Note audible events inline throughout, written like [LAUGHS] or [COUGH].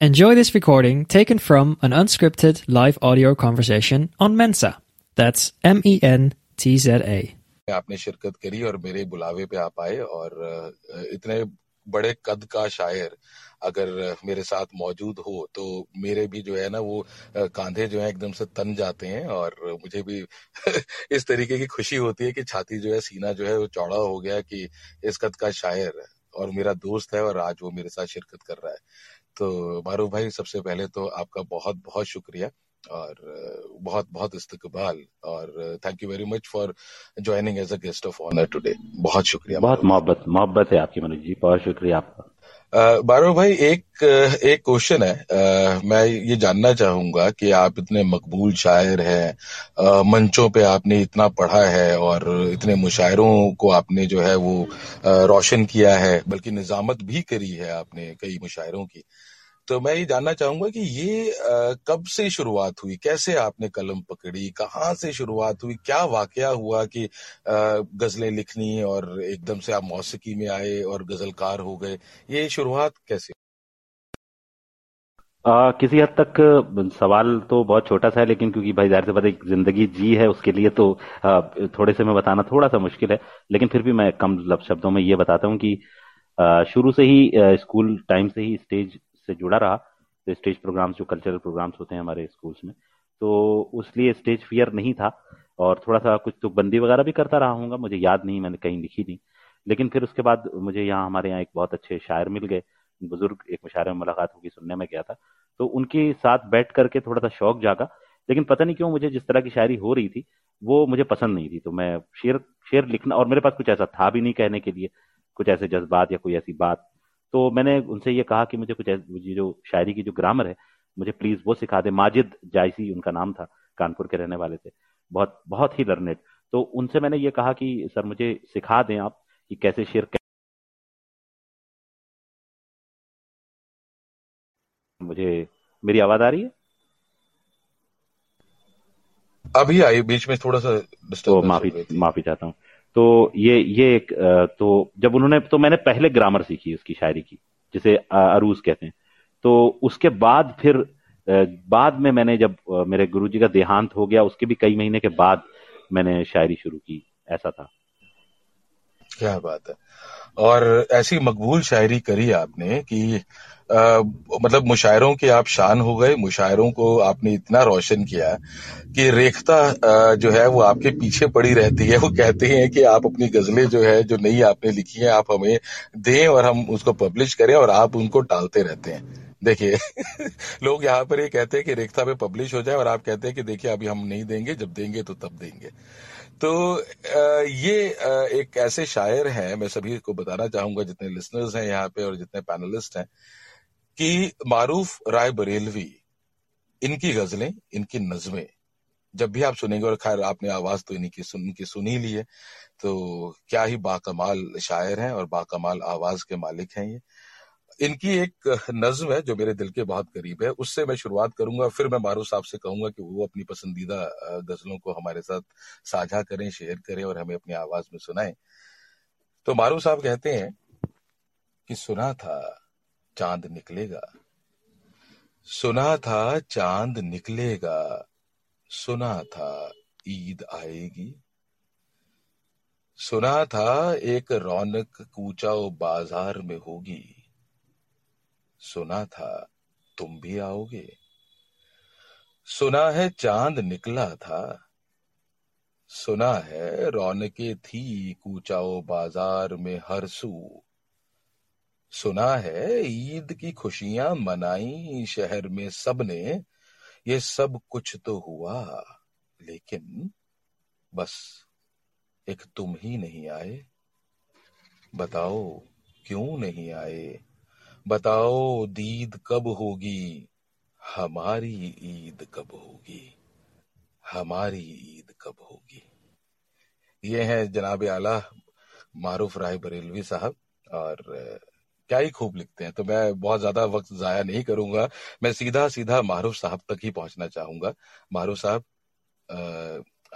Enjoy this recording taken from an unscripted live audio conversation on Mensa. That's M E N T Z A. आपने शिरकत करी और मेरे बुलावे पे आप आए और अ, इतने बड़े कद का शायर अगर मेरे साथ मौजूद हो तो मेरे भी जो है ना वो अ, कांधे जो है एकदम से तन जाते हैं और मुझे भी [LAUGHS] इस तरीके की खुशी होती है कि छाती जो है सीना जो है वो चौड़ा हो गया कि इस कद का शायर और मेरा दोस्त है और आज वो मेरे साथ शिरकत कर रहा है तो मारूफ भाई सबसे पहले तो आपका बहुत बहुत शुक्रिया और बहुत बहुत इस्तकबाल और thank you very much for joining as a guest of honour today बहुत शुक्रिया बहुत मोहब्बत मोहब्बत है आपकी मनोज जी बहुत शुक्रिया आपका। बारो भाई एक एक क्वेश्चन है। अ, मैं ये जानना चाहूँगा कि आप इतने मकबूल शायर हैं मंचों पे आपने इतना पढ़ा है और इतने मुशायरों को आपने जो है वो रोशन किया है बल्कि निजामत भी करी है आपने कई मुशायरों की। तो मैं ये जानना चाहूँगा कि ये अ, कब से शुरुआत हुई? कैसे आपने कलम पकड़ी? कहाँ से शुरुआत हुई? क्या वाकया हुआ कि गजलें लिखनी और एकदम से आप मौसीकी में आए और गजलकार हो गए? ये शुरुआत कैसे आ, किसी हद तक सवाल तो बहुत छोटा सा है लेकिन क्योंकि भाई ज़ाहिर सी बात एक ज़िंदगी जी है उसके लिए तो आ, थोड़े से में बताना थोड़ा सा मुश्किल है। लेकिन फिर भी मैं कम शब्दों में ये बताता हूँ कि आ, शुरू से ही आ, स्कूल टाइम से ही स्टेज से जुड़ा रहा तो स्टेज प्रोग्राम्स, जो कल्चरल प्रोग्राम्स होते हैं हमारे स्कूल्स में तो उसलिए स्टेज फियर नहीं था, और थोड़ा सा कुछ तुकबंदी वगैरह भी करता रहा हूँ मुझे याद नहीं, मैंने कहीं लिखी नहीं, लेकिन फिर उसके बाद मुझे यहाँ हमारे यहाँ एक बहुत अच्छे शायर मिल गए, बुज़ुर्ग, एक मुशायरे में मुलाकात होगी सुनने में गया था तो उनके साथ बैठ करके थोड़ा सा शौक जागा, लेकिन पता नहीं क्यों मुझे जिस तरह की शायरी हो रही थी, वो मुझे पसंद नहीं थी तो मैं शेर शेर लिखना, और मेरे पास कुछ ऐसा था भी नहीं कहने के लिए, कुछ ऐसे जज्बात या कोई ऐसी बात तो मैंने उनसे ये कहा कि मुझे कुछ ये जो शायरी की जो ग्रामर है मुझे प्लीज़ वो सिखा दे। माजिद जायसी उनका नाम था कानपुर के रहने वाले थे। बहुत बहुत ही लर्नेड तो उनसे मैंने ये कहा कि सर मुझे सिखा दें आप कि कैसे शेर मुझे मेरी आवाज़ आ रही है? अभी आई बीच में थोड़ा सा तो माफ़ी माफ़ी चाहता हूँ। तो ये ये एक तो जब उन्होंने तो मैंने पहले ग्रामर सीखी उसकी शायरी की, जिसे अरूज कहते हैं। तो उसके बाद फिर बाद में मैंने जब मेरे गुरुजी का देहांत हो गया, उसके भी कई महीने के बाद मैंने शायरी शुरू की, ऐसा था। क्या बात है। और ऐसी मकबूल शायरी करी आपने कि आ, मतलब मुशायरों के आप शान हो गए मुशायरों को आपने इतना रोशन किया कि रेखता जो है वो आपके पीछे पड़ी रहती है। वो कहते हैं कि आप अपनी गजलें जो है जो नई आपने लिखी है आप हमें दें और हम उसको पब्लिश करें और आप उनको टालते रहते हैं। देखिए [LAUGHS] लोग यहाँ पर ये कहते हैं कि रेखता पे पब्लिश हो जाए और आप कहते हैं कि देखिए अभी हम नहीं देंगे जब देंगे तो तब देंगे। तो ये एक ऐसे शायर हैं, मैं सभी को बताना चाहूँगा, जितने लिसनर्स हैं यहाँ पे और जितने पैनलिस्ट हैं, कि मारूफ राय बरेलवी, इनकी गजलें, इनकी नज्में, जब भी आप सुनेंगे, और खैर आपने आवाज़ तो इनकी सुन इनकी सुन ही ली है तो क्या ही बाकमाल शायर हैं और बाकमाल आवाज़ के मालिक हैं ये। इनकी एक नज्म है, जो मेरे दिल के बहुत करीब है। उससे मैं शुरुआत करूँगा, फिर मैं मारू साहब से कहूँगा कि वो अपनी पसंदीदा गजलों को हमारे साथ साझा करें, शेयर करें और हमें अपनी आवाज़ में सुनाएँ। तो मारू साहब कहते हैं कि सुना था, चाँद निकलेगा। सुना था, चाँद निकलेगा। सुना था, ईद आएगी। सुना था, एक रौनक कूचाओ बाज़ार में होगी। सुना था तुम भी आओगे। सुना है चाँद निकला था। सुना है रौनके थी कूचाओ बाज़ार में हर सू। सुना है ईद की खुशियाँ मनाई शहर में सबने। ये सब कुछ तो हुआ, लेकिन बस एक तुम ही नहीं आए। बताओ, क्यों नहीं आए? बताओ दीद कब होगी? हमारी ईद कब होगी? हमारी ईद कब होगी? ये हैं जनाब आला, मारूफ राय बरेलवी साहब, और क्या ही खूब लिखते हैं तो मैं बहुत ज़्यादा वक्त जाया नहीं करूँगा। मैं सीधा सीधा मारूफ साहब तक ही पहुँचना चाहूँगा। मारूफ साहब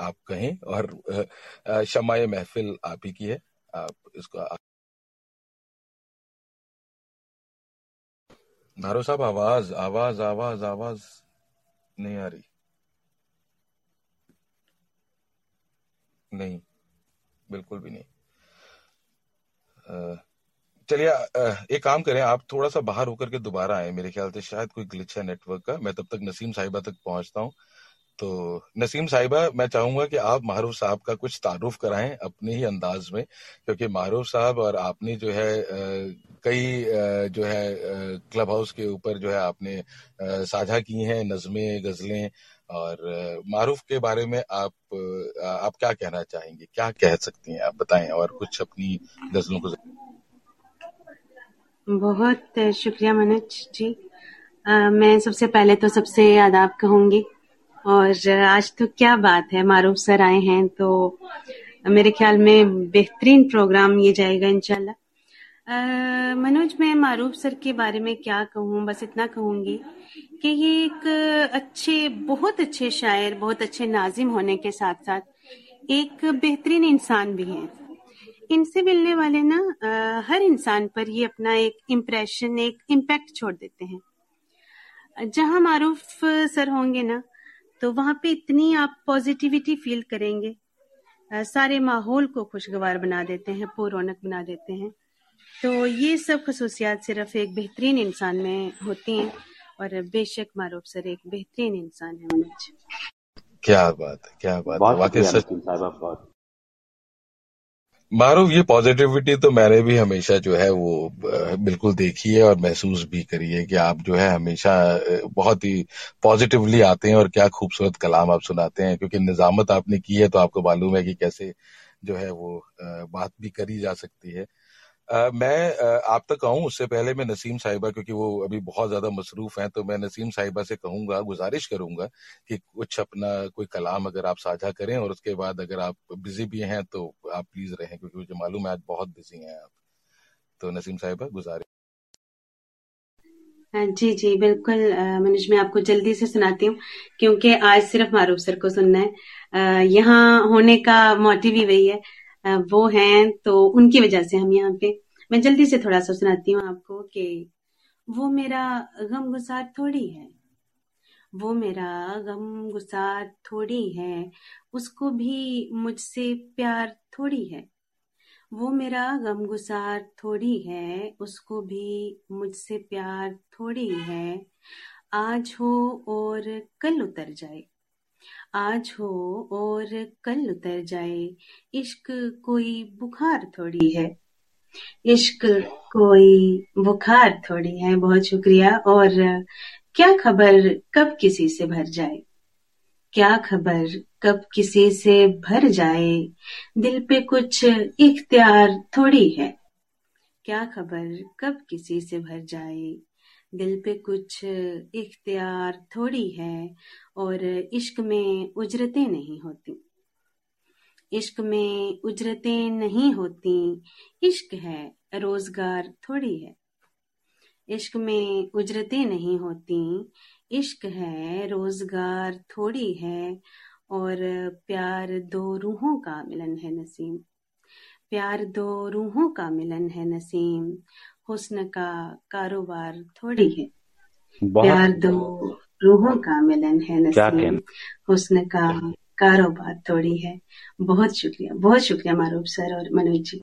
आप कहें, और शमाए महफिल आप ही की है, आप इसको धारो साहब, आवाज़ आवाज़ आवाज़ आवाज़ नहीं आ रही। नहीं, बिल्कुल भी नहीं। चलिए एक काम करें, आप थोड़ा सा बाहर होकर के दोबारा आए। मेरे ख्याल से शायद कोई ग्लिच है नेटवर्क का। मैं तब तक नसीम साहिबा तक पहुँचता हूँ। तो नसीम साहिबा मैं चाहूँगा कि आप मारूफ साहब का कुछ तारुफ कराएँ अपने ही अंदाज में क्योंकि मारूफ साहब और आपने जो है कई जो है क्लब हाउस के ऊपर जो है आपने साझा की हैं नज़में गज़लें और मारूफ के बारे में आप आप क्या कहना चाहेंगे? क्या कह सकती हैं? आप बताएँ और कुछ अपनी गज़लों को बहुत शुक्रिया मनोज जी। आ, मैं सबसे पहले तो सबसे आदाब कहूँगी और आज तो क्या बात है मारूफ सर आए हैं तो मेरे ख्याल में बेहतरीन प्रोग्राम ये जाएगा इनशाला मनोज मैं मारूफ सर के बारे में क्या कहूँ? बस इतना कहूँगी कि ये एक अच्छे बहुत अच्छे शायर बहुत अच्छे नाजिम होने के साथ साथ एक बेहतरीन इंसान भी हैं। इनसे मिलने वाले ना आ, हर इंसान पर ये अपना एक इम्प्रेशन एक इम्पैक्ट छोड़ देते हैं। जहाँ मारूफ सर होंगे ना तो वहाँ पे इतनी आप पॉजिटिविटी फील करेंगे। सारे माहौल को खुशगवार बना देते हैं रौनक बना देते हैं। तो ये सब खसूसियात सिर्फ़ एक बेहतरीन इंसान में होती हैं और बेशक मारूफ सर एक बेहतरीन इंसान है मनोज क्या बात है क्या बात है। वाकई सच मारूफ, ये पॉजिटिविटी तो मैंने भी हमेशा जो है वो बिल्कुल देखी है और महसूस भी करी है कि आप जो है हमेशा बहुत ही पॉजिटिवली आते हैं और क्या खूबसूरत कलाम आप सुनाते हैं। क्योंकि निजामत आपने की है तो आपको मालूम है कि कैसे जो है वो बात भी करी जा सकती है। मैं आप तक आऊँ उससे पहले मैं नसीम साहिबा, क्योंकि वो अभी बहुत ज़्यादा मसरूफ हैं तो मैं नसीम साहिबा से कहूँगा, गुजारिश करूँगा कि कुछ अपना कोई कलाम अगर आप साझा करें और उसके बाद अगर आप बिज़ी भी हैं तो आप प्लीज़ रहें, क्योंकि मुझे मालूम है आज बहुत बिज़ी हैं आप। तो नसीम साहिबा, गुजारिश। जी जी, बिल्कुल मनीष, मैं आपको जल्दी से सुनाती हूँ, क्योंकि आज सिर्फ़ मारूफ सर को सुनना है। यहाँ होने का मोटिव ही वही है। वो हैं तो उनकी वजह से हम यहाँ पे, मैं जल्दी से थोड़ा सा सुनाती हूँ आपको कि वो मेरा गम गुसार थोड़ी है। वो मेरा गम गुसार थोड़ी है, उसको भी मुझसे प्यार थोड़ी है। वो मेरा गम गुसार थोड़ी है, उसको भी मुझसे प्यार थोड़ी है। आज हो और कल उतर जाए। आज हो और कल उतर जाए। इश्क कोई बुखार थोड़ी है। इश्क कोई बुखार थोड़ी है। बहुत शुक्रिया। और क्या खबर कब किसी से भर जाए? क्या खबर कब किसी से भर जाए? दिल पे कुछ इख्तियार थोड़ी है। क्या खबर कब किसी से भर जाए? दिल पे कुछ इख्तियार थोड़ी है और इश्क में उजरतें नहीं होती। इश्क में उजरतें नहीं होती। इश्क है, रोज़गार थोड़ी है। इश्क में उजरतें नहीं होती। इश्क है, रोज़गार थोड़ी है और प्यार दो रूहों का मिलन है नसीम। प्यार दो रूहों का मिलन है नसीम। हुस्न का कारोबार थोड़ी है। प्यार दो रूहों का मिलन है नसीम हुस्न का कारोबार थोड़ी है। बहुत शुक्रिया बहुत शुक्रिया मारूफ सर और मनोज जी।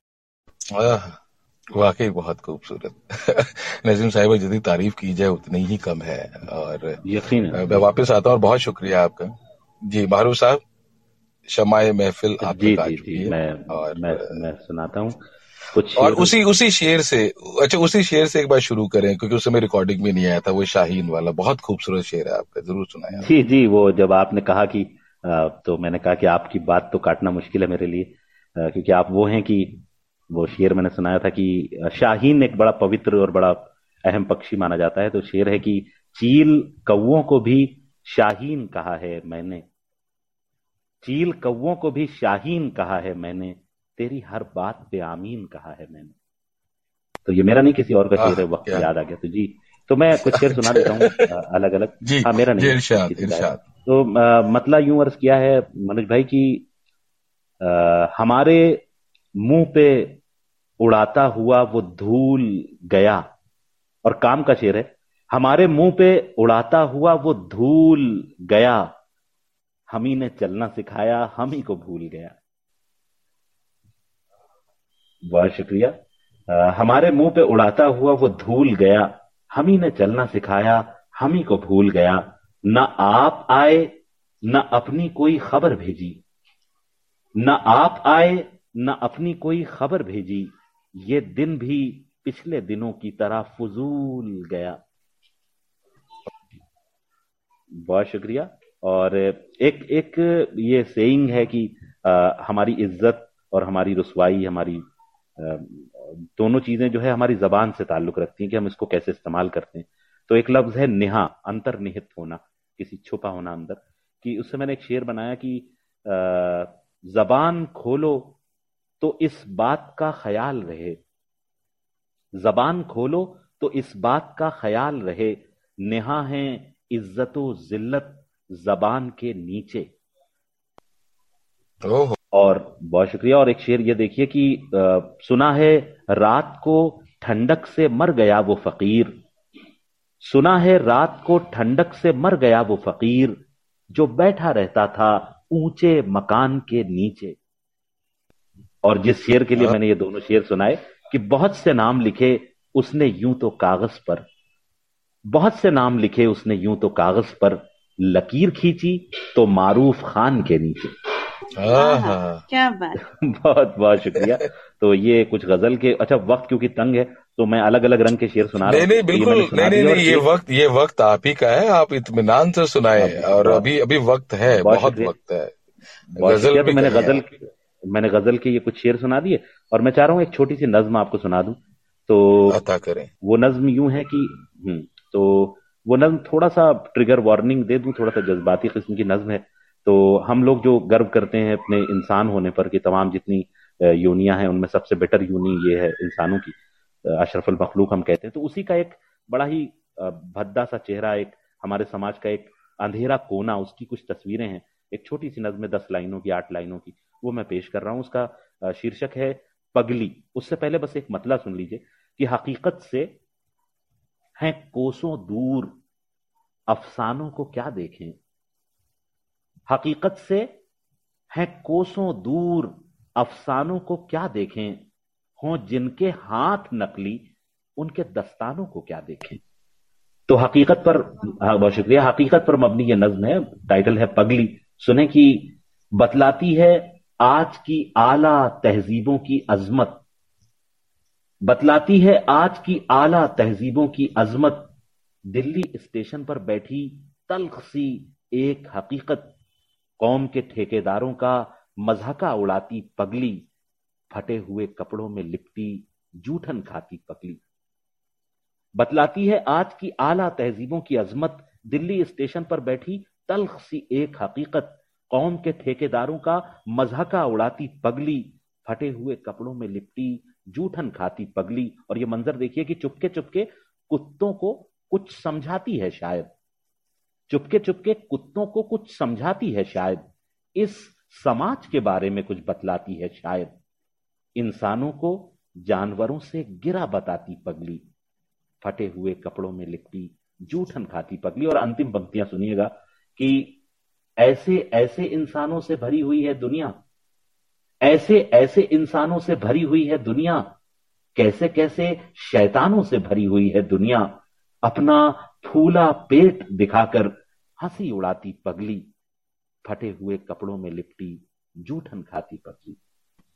वाकई बहुत खूबसूरत। [LAUGHS] नजीम साहिब जितनी तारीफ़ की जाए उतनी ही कम है। और यकीन मैं वापस आता हूँ और बहुत शुक्रिया आपका। जी मारूफ साहब शमाए महफिल आपकी जी, जी, जी, मैं, और मैं, मैं सुनाता हूँ। कुछ और उसी उसी शेर से अच्छा उसी शेर से एक बार शुरू करें क्योंकि उस समय रिकॉर्डिंग में नहीं आया था वो शाहीन वाला बहुत खूबसूरत शेर है आपका ज़रूर सुनाया जी जी वो जब आपने कहा कि तो मैंने कहा कि आपकी बात तो काटना मुश्किल है मेरे लिए क्योंकि आप वो हैं कि वो शेर मैंने सुनाया था कि शाहीन एक बड़ा पवित्र और बड़ा अहम पक्षी माना जाता है तो शेर है कि चील कौओं को भी शाहीन कहा है मैंने चील कौओं को भी शाहीन कहा है मैंने तेरी हर बात पे आमीन कहा है मैंने। तो ये मेरा नहीं किसी और का शेर है वक्त याद आ गया तो जी। तो मैं कुछ शेर सुना देता हूँ [LAUGHS] अलग अलग हाँ मेरा नहीं इरशाद, इरशाद। तो मतला यूँ अर्ज़ किया है मनोज भाई की आ, हमारे मुँह पे उड़ाता हुआ वो धूल गया और काम का शेर है हमारे मुँह पे उड़ाता हुआ वो धूल गया हम ही ने चलना सिखाया हम ही को भूल गया। बहुत शुक्रिया। हमारे मुँह पे उड़ाता हुआ वो धूल गया। हम ही ने चलना सिखाया हम ही को भूल गया। न आप आए न अपनी कोई खबर भेजी। न आप आए न अपनी कोई खबर भेजी। ये दिन भी पिछले दिनों की तरह फजूल गया। बहुत शुक्रिया। और एक एक ये सेइंग है कि आ, हमारी इज़्ज़त और हमारी रसवाई हमारी दोनों चीज़ें जो है हमारी जबान से ताल्लुक रखती हैं कि हम इसको कैसे इस्तेमाल करते हैं। तो एक लफ्ज है निहा, अंतर्निहित होना, किसी छुपा होना अंदर, कि उससे मैंने एक शेर बनाया कि जबान खोलो तो इस बात का ख्याल रहे। जबान खोलो तो इस बात का ख्याल रहे। नेहा है इज़्ज़त जिल्लत जबान के नीचे। और बहुत शुक्रिया। और एक शेर ये देखिए कि आ, सुना है रात को ठंडक से मर गया वो फकीर। सुना है रात को ठंडक से मर गया वो फकीर जो बैठा रहता था ऊँचे मकान के नीचे। और जिस शेर के लिए हाँ। मैंने ये दोनों शेर सुनाए कि बहुत से नाम लिखे उसने यूँ तो कागज़ पर। बहुत से नाम लिखे उसने यूँ तो कागज़ पर। लकीर खींची तो मारूफ खान के नीचे। क्या बात। [LAUGHS] बहुत बहुत शुक्रिया। तो ये कुछ गज़ल के अच्छा वक्त क्योंकि तंग है तो मैं अलग अलग रंग के शेर सुना रहा नहीं नहीं बिल्कुल नहीं नहीं नहीं ये वक्त ये वक्त आप ही का है आप इतमान से सुनाए और अभी अभी वक्त है बहुत वक्त है। गज़ल तो मैंने गज़ल मैंने गज़ल के ये कुछ शेर सुना दिए और मैं चाह रहा हूँ एक छोटी सी नज्म आपको सुना दूँ। तो अता करें। वो नज्म यूँ है कि हम्म, तो वो नज्म थोड़ा सा ट्रिगर वार्निंग दे दूँ थोड़ा सा जज्बाती किस्म की नज्म है। तो हम लोग जो गर्व करते हैं अपने इंसान होने पर कि तमाम जितनी यूनिया हैं, उनमें सबसे बेटर यूनी ये है इंसानों की अशरफुल मखलूक हम कहते हैं। तो उसी का एक बड़ा ही भद्दा सा चेहरा, एक हमारे समाज का एक अंधेरा कोना, उसकी कुछ तस्वीरें हैं। एक छोटी सी नज्म दस लाइनों की, आठ लाइनों की, वो मैं पेश कर रहा हूँ। उसका शीर्षक है पगली। उससे पहले बस एक मतला सुन लीजिए कि हकीकत से हैं कोसों दूर, अफसानों को क्या देखें? हकीकत से हैं कोसों दूर अफसानों को क्या देखें? हों जिनके हाथ नकली उनके दस्तानों को क्या देखें? तो हकीकत पर हाँ, बहुत शुक्रिया। हकीकत पर मबनी यह नज्म है टाइटल है पगली। सुने कि बतलाती है आज की आला तहजीबों की अजमत। बतलाती है आज की आला तहजीबों की अजमत। दिल्ली स्टेशन पर बैठी तल्ख सी एक हकीकत। कौम के ठेकेदारों का मजहका उड़ाती पगली, फटे हुए कपड़ों में लिपटी, जूठन खाती पगली। बतलाती है आज की आला तहजीबों की अजमत, दिल्ली स्टेशन पर बैठी तलख सी एक हकीकत, कौम के ठेकेदारों का मजहका उड़ाती पगली, फटे हुए कपड़ों में लिपटी, जूठन खाती पगली। और ये मंजर देखिए कि चुपके चुपके कुत्तों को कुछ समझाती है शायद चुपके चुपके कुत्तों को कुछ समझाती है शायद। इस समाज के बारे में कुछ बतलाती है शायद। इंसानों को जानवरों से गिरा बताती पगली। फटे हुए कपड़ों में लिपटी, जूठन खाती पगली। और अंतिम पंक्तियाँ सुनिएगा कि ऐसे ऐसे इंसानों से भरी हुई है दुनिया। ऐसे ऐसे इंसानों से भरी हुई है दुनिया। कैसे कैसे शैतानों से भरी हुई है दुनिया। अपना फूला पेट दिखाकर हँसी उड़ाती पगली फटे हुए कपड़ों में लिपटी जूठन खाती पगली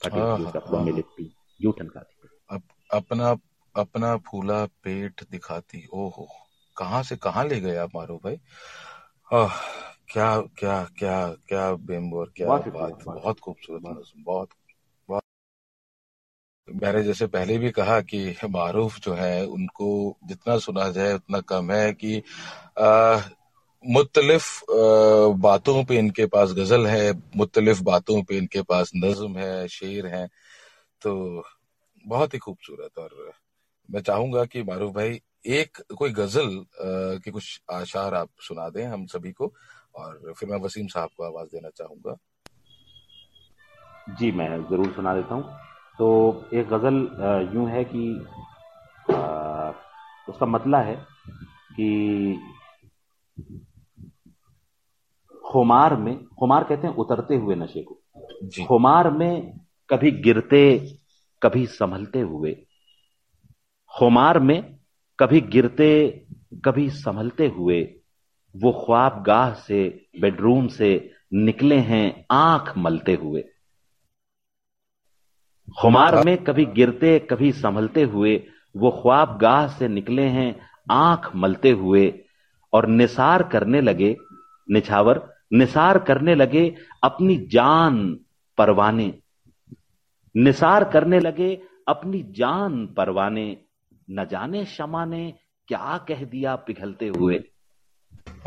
फटे हुए कपड़ों में। लिपटी जूठन खाती पगली। अप, अपना अपना फूला पेट दिखाती ओहो कहाँ से कहाँ ले गए आप मारो भाई? आ, क्या क्या क्या क्या बेम्बोर क्या बात बहुत खूबसूरत बहुत बहुत। मैंने जैसे पहले भी कहा कि मारूफ जो है उनको जितना सुना जाए उतना कम है कि मुख्तलिफ़ बातों पे इनके पास गज़ल है मुख्तलिफ़ बातों पे इनके पास नज्म है शेर है तो बहुत ही खूबसूरत और मैं चाहूँगा कि मारूफ भाई एक कोई गज़ल के कुछ आशार आप सुना दें हम सभी को और फिर मैं वसीम साहब को आवाज़ देना चाहूँगा। जी मैं ज़रूर सुना देता हूँ। तो एक गज़ल यूँ है कि आ, उसका मतला है कि खुमार में खुमार कहते हैं उतरते हुए नशे को। खुमार में कभी गिरते कभी संभलते हुए। खुमार में कभी गिरते कभी संभलते हुए वो ख्वाब गाह से बेडरूम से निकले हैं आँख मलते हुए। खुमार में कभी गिरते कभी संभलते हुए वो ख्वाब गाह से निकले हैं आँख मलते हुए और निसार करने लगे निछावर निसार करने लगे अपनी जान परवाने। निसार करने लगे अपनी जान परवाने। न जाने शमा ने क्या कह दिया पिघलते हुए।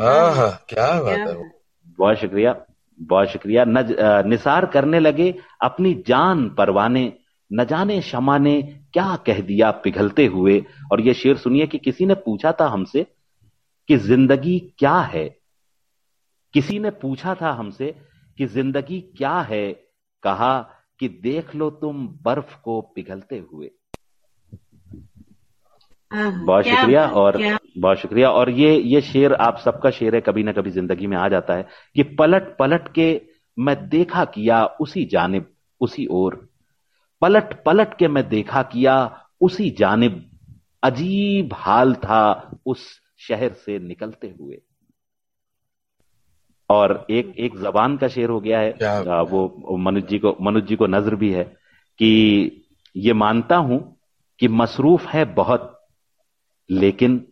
क्या बात है। बहुत शुक्रिया बहुत शुक्रिया। नज, निसार करने लगे अपनी जान परवाने। न जाने शमा ने क्या कह दिया पिघलते हुए। और ये शेर सुनिए कि किसी ने पूछा था हमसे कि ज़िंदगी क्या है? किसी ने पूछा था हमसे कि ज़िंदगी क्या है? कहा कि देख लो तुम बर्फ़ को पिघलते हुए। बहुत शुक्रिया और बहुत शुक्रिया। और ये ये शेर आप सबका शेर है कभी ना कभी ज़िंदगी में आ जाता है कि पलट पलट के मैं देखा किया उसी जानब उसी ओर। पलट पलट के मैं देखा किया उसी जानब अजीब हाल था उस शहर से निकलते हुए। और एक एक जबान का शेर हो गया है वो मनुज जी को मनुज जी को नज़र भी है कि ये मानता हूँ कि मसरूफ है बहुत लेकिन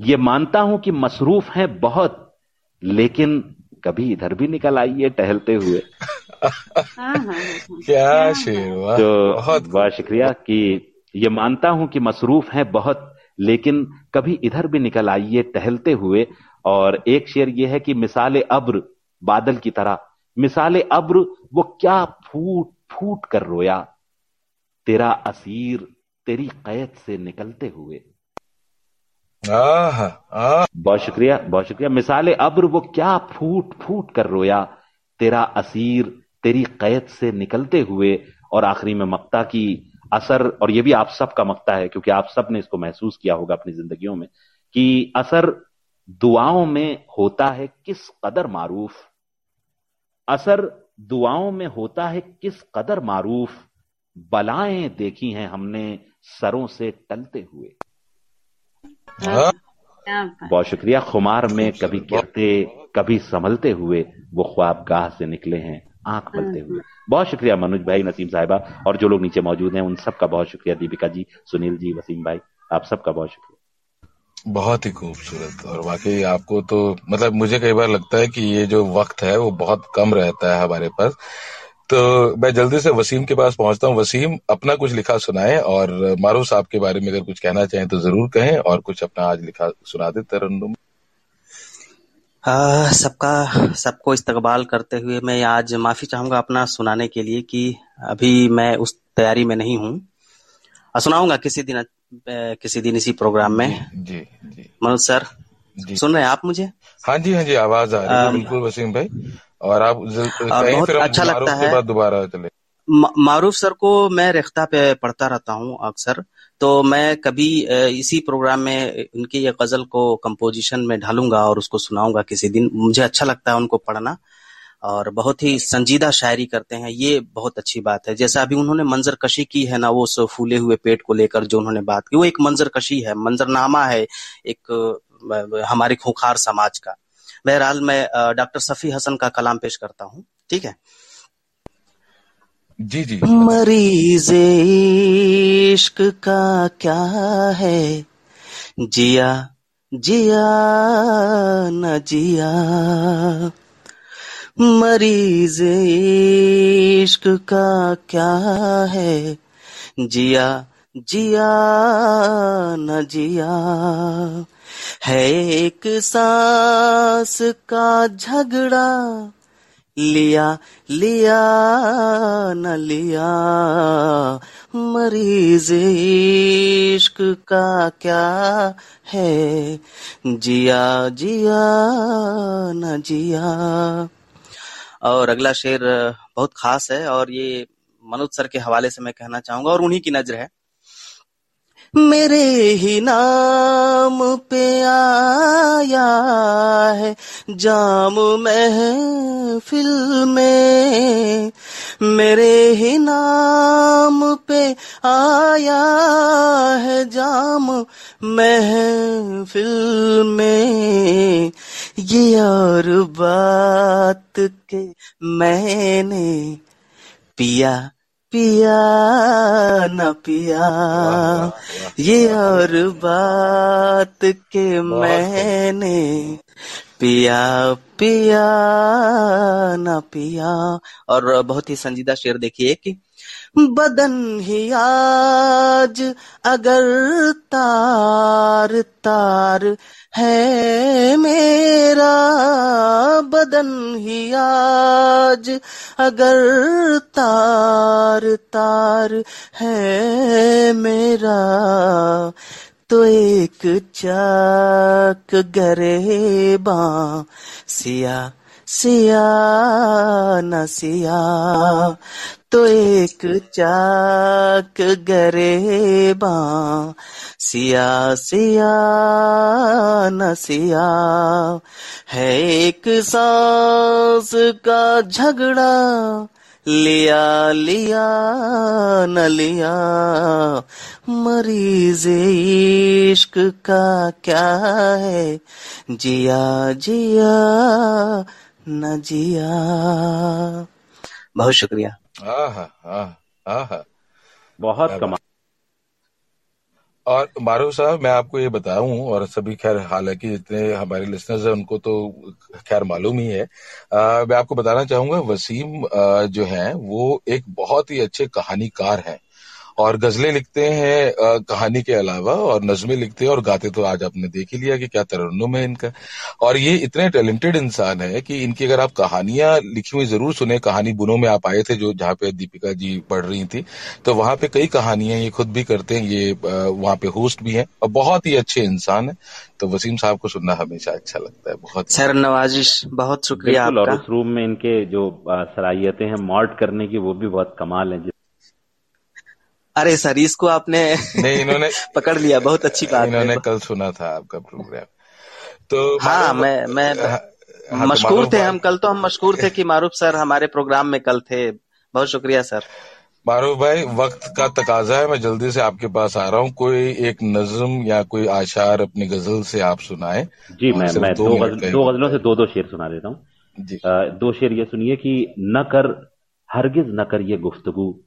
ये मानता हूँ कि मसरूफ है बहुत लेकिन कभी इधर भी निकल आइए टहलते हुए। [LAUGHS] हाँ, हाँ, हाँ, क्या शेर तो बहुत बहुत शुक्रिया कि ये मानता हूँ कि मसरूफ है बहुत लेकिन कभी इधर भी निकल आइए टहलते हुए और एक शेर यह है कि मिसाल अब्र बादल की तरह। मिसाल अब्र वो क्या फूट फूट कर रोया। तेरा असीर तेरी कैद से निकलते हुए। बहुत शुक्रिया बहुत शुक्रिया। मिसाल अब्र वो क्या फूट फूट कर रोया। तेरा असीर तेरी कैद से निकलते हुए। और आखिरी में मक्ता की असर और ये भी आप सब का मक्ता है क्योंकि आप सबने इसको महसूस किया होगा अपनी जिंदगियों में कि असर दुआओं में होता है किस कदर मारूफ? असर दुआओं में होता है किस कदर मारूफ? बलाएँ देखी हैं हमने सरों से टलते हुए। हाँ। बहुत शुक्रिया। खुमार में कभी गिरते कभी संभलते हुए वो ख्वाब गाह से निकले हैं आँख मलते हुए। बहुत शुक्रिया मनोज भाई नसीम साहिबा और जो लोग नीचे मौजूद हैं उन सबका बहुत शुक्रिया। दीपिका जी सुनील जी वसीम भाई आप सबका बहुत शुक्रिया। बहुत ही खूबसूरत। और वाकई आपको तो मतलब मुझे कई बार लगता है कि ये जो वक्त है, वो बहुत कम रहता है हमारे पास। तो मैं जल्दी से वसीम के पास पहुँचता हूँ। वसीम, अपना कुछ लिखा सुनाए और मारूफ साहब के बारे में अगर कुछ कहना चाहें तो ज़रूर कहें और कुछ अपना आज लिखा सुना दे तरन्नुम। सबका, सबको इस्तकबाल करते हुए मैं आज माफ़ी चाहूँगा अपना सुनाने के लिए कि अभी मैं उस तैयारी में नहीं हूँ। सुनाऊँगा किसी दिन किसी दिन इसी प्रोग्राम में? जी जी। मनोज सर जी। सुन रहे हैं आप मुझे? हाँ जी हाँ जी आवाज़ आ रही है बिल्कुल वसीम भाई। और आप बहुत अच्छा लगता है। दोबारा चले। मारूफ सर को मैं रेख्ता पे पढ़ता रहता हूँ अक्सर। तो मैं कभी इसी प्रोग्राम में उनकी ये गज़ल को कंपोजिशन में ढालूँगा और उसको सुनाऊँगा किसी दिन। मुझे अच्छा लगता है उनको पढ़ना। और बहुत ही संजीदा शायरी करते हैं ये बहुत अच्छी बात है। जैसा अभी उन्होंने मंजर कशी की है ना वो उस फूले हुए पेट को लेकर जो उन्होंने बात की वो एक मंजर कशी है मंजरनामा है एक हमारे खुखार समाज का। बहरहाल मैं डॉक्टर सफी हसन का कलाम पेश करता हूँ ठीक है? जी जी। मरीज़ इश्क का क्या है? जिया जिया न जिया। मरीज़ इश्क का क्या है? जिया जिया, न जिया। है एक सांस का झगड़ा, लिया लिया, न लिया। मरीज़ इश्क का क्या है? जिया जिया, न जिया। और अगला शेर बहुत खास है और ये मनोज सर के हवाले से मैं कहना चाहूँगा और उन्हीं की नज़र है। मेरे ही नाम पे आया है जाम महफिल में। मेरे ही नाम पे आया है जाम महफिल में। ये और बात के मैंने पिया। पिया न पिया। ये और बात के मैंने पिया पिया न पिया। और बहुत ही संजीदा शेर देखिए कि बदन ही आज अगर तार तार है मेरा, बदन ही आज अगर तार तार है मेरा। तो एक चाक गरेबा, सिया सिया, न सिया। तो एक चाक गरेबा सिया सिया, न सिया। है एक सांस का झगड़ा, लिया लिया, न लिया। मरीज़ इश्क का क्या है? जिया जिया, न जिया। बहुत शुक्रिया। आहा आहा आहा। बहुत कमाल। और मारूफ साहब मैं आपको ये बताऊँ और सभी खैर हालाँकि जितने हमारे लिसनर्स हैं उनको तो खैर मालूम ही है। आ, मैं आपको बताना चाहूँगा वसीम आ, जो है वो एक बहुत ही अच्छे कहानीकार हैं। और गजलें लिखते हैं कहानी के अलावा और नज़में लिखते हैं और गाते तो आज आपने देख ही लिया कि क्या तरन्नुम है इनका। और ये इतने टैलेंटेड इंसान है कि इनकी अगर आप कहानियाँ लिखी हुई ज़रूर सुने कहानी बुनों में आप आए थे जो जहाँ पे दीपिका जी पढ़ रही थी तो वहाँ पे कई कहानियाँ ये खुद भी करते हैं ये वहाँ पे होस्ट भी हैं और बहुत ही अच्छे इंसान है। तो वसीम साहब को सुनना हमेशा अच्छा लगता है बहुत सर नवाजिश बहुत शुक्रिया बिल्कुल और आपका। उस रूम में इनके जो सलाहियतें हैं मॉड करने की वो भी बहुत कमाल है अरे सर इसको आपने नहीं इन्होंने [LAUGHS] पकड़ लिया बहुत अच्छी बात इन्होंने कल सुना था आपका प्रोग्राम तो हाँ मैं मैं हाँ, हाँ, तो मशहूर थे हम कल तो हम मशहूर थे कि मारूफ सर हमारे प्रोग्राम में कल थे। बहुत शुक्रिया सर। मारूफ भाई वक्त का तकाजा है मैं जल्दी से आपके पास आ रहा हूँ। कोई एक नज्म या कोई आशार अपनी गज़ल से आप सुनाए। जी मैं मैं दो गज़ल दो गजलों से दो दो शेर सुना देता हूँ। दो शेर ये सुनिए कि न कर हरगिज न कर ये गुफ्तगू।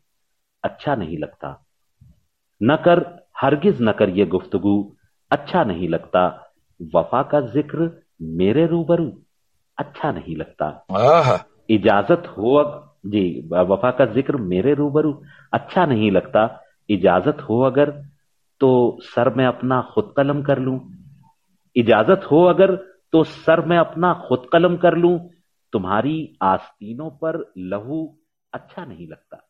अच्छा नहीं लगता। न कर हरगिज न कर ये गुफ्तगु अच्छा नहीं लगता। वफा का ज़िक्र मेरे रूबरू अच्छा नहीं लगता। इजाज़त हो जी वफा का ज़िक्र मेरे रूबरू अच्छा नहीं लगता। इजाज़त हो अगर तो सर में अपना खुद कलम कर लूँ। इजाज़त हो अगर तो सर में अपना खुद कलम कर लूँ। तुम्हारी आस्तीनों पर लहू अच्छा नहीं लगता।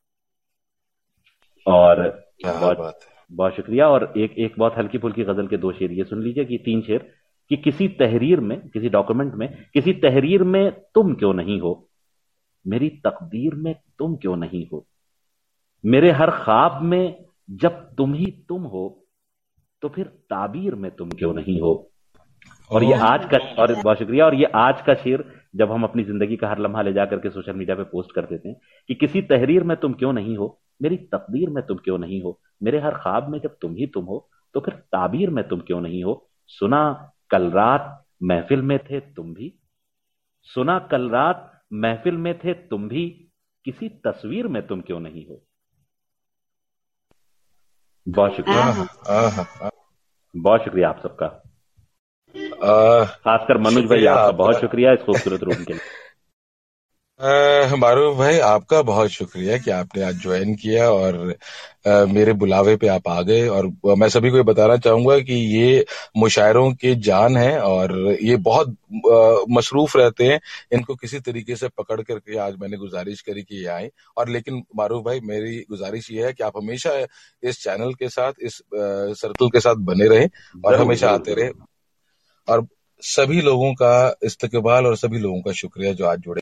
और बहुत बहुत शुक्रिया। और एक एक बहुत हल्की फुल्की गज़ल के दो शेर ये सुन लीजिए कि तीन शेर कि किसी तहरीर में किसी डॉक्यूमेंट में किसी तहरीर में तुम क्यों नहीं हो? मेरी तकदीर में तुम क्यों नहीं हो? मेरे हर ख्वाब में जब तुम ही तुम हो तो फिर ताबीर में तुम क्यों नहीं हो? और ये आज का और बहुत शुक्रिया। और ये आज का शेर जब हम अपनी ज़िंदगी का हर लम्हा ले जाकर के सोशल मीडिया पे पोस्ट कर देते हैं कि किसी तहरीर में तुम क्यों नहीं हो मेरी तकदीर में तुम क्यों नहीं हो मेरे हर ख्वाब में जब तुम ही तुम हो तो फिर ताबीर में तुम क्यों नहीं हो? सुना कल रात महफिल में थे तुम भी। सुना कल रात महफिल में थे तुम भी किसी तस्वीर में तुम क्यों नहीं हो? बहुत शुक्रिया। बहुत शुक्रिया आप सबका। खासकर मनोज भाई आपका बहुत शुक्रिया इस खूबसूरत रूम के लिए। [LAUGHS] मारूफ भाई आपका बहुत शुक्रिया कि आपने आज ज्वाइन किया और अ, मेरे बुलावे पे आप आ गए। और मैं सभी को ये बताना चाहूँगा कि ये मुशायरों के जान हैं और ये बहुत मसरूफ रहते हैं। इनको किसी तरीके से पकड़ करके आज मैंने गुजारिश करी कि ये आए। और लेकिन मारूफ भाई मेरी गुजारिश ये है कि आप हमेशा इस चैनल के साथ इस सर्कल के साथ बने रहें और हमेशा आते रहे। और सभी लोगों का इस्तेबाल और सभी लोगों का शुक्रिया जो आज जुड़े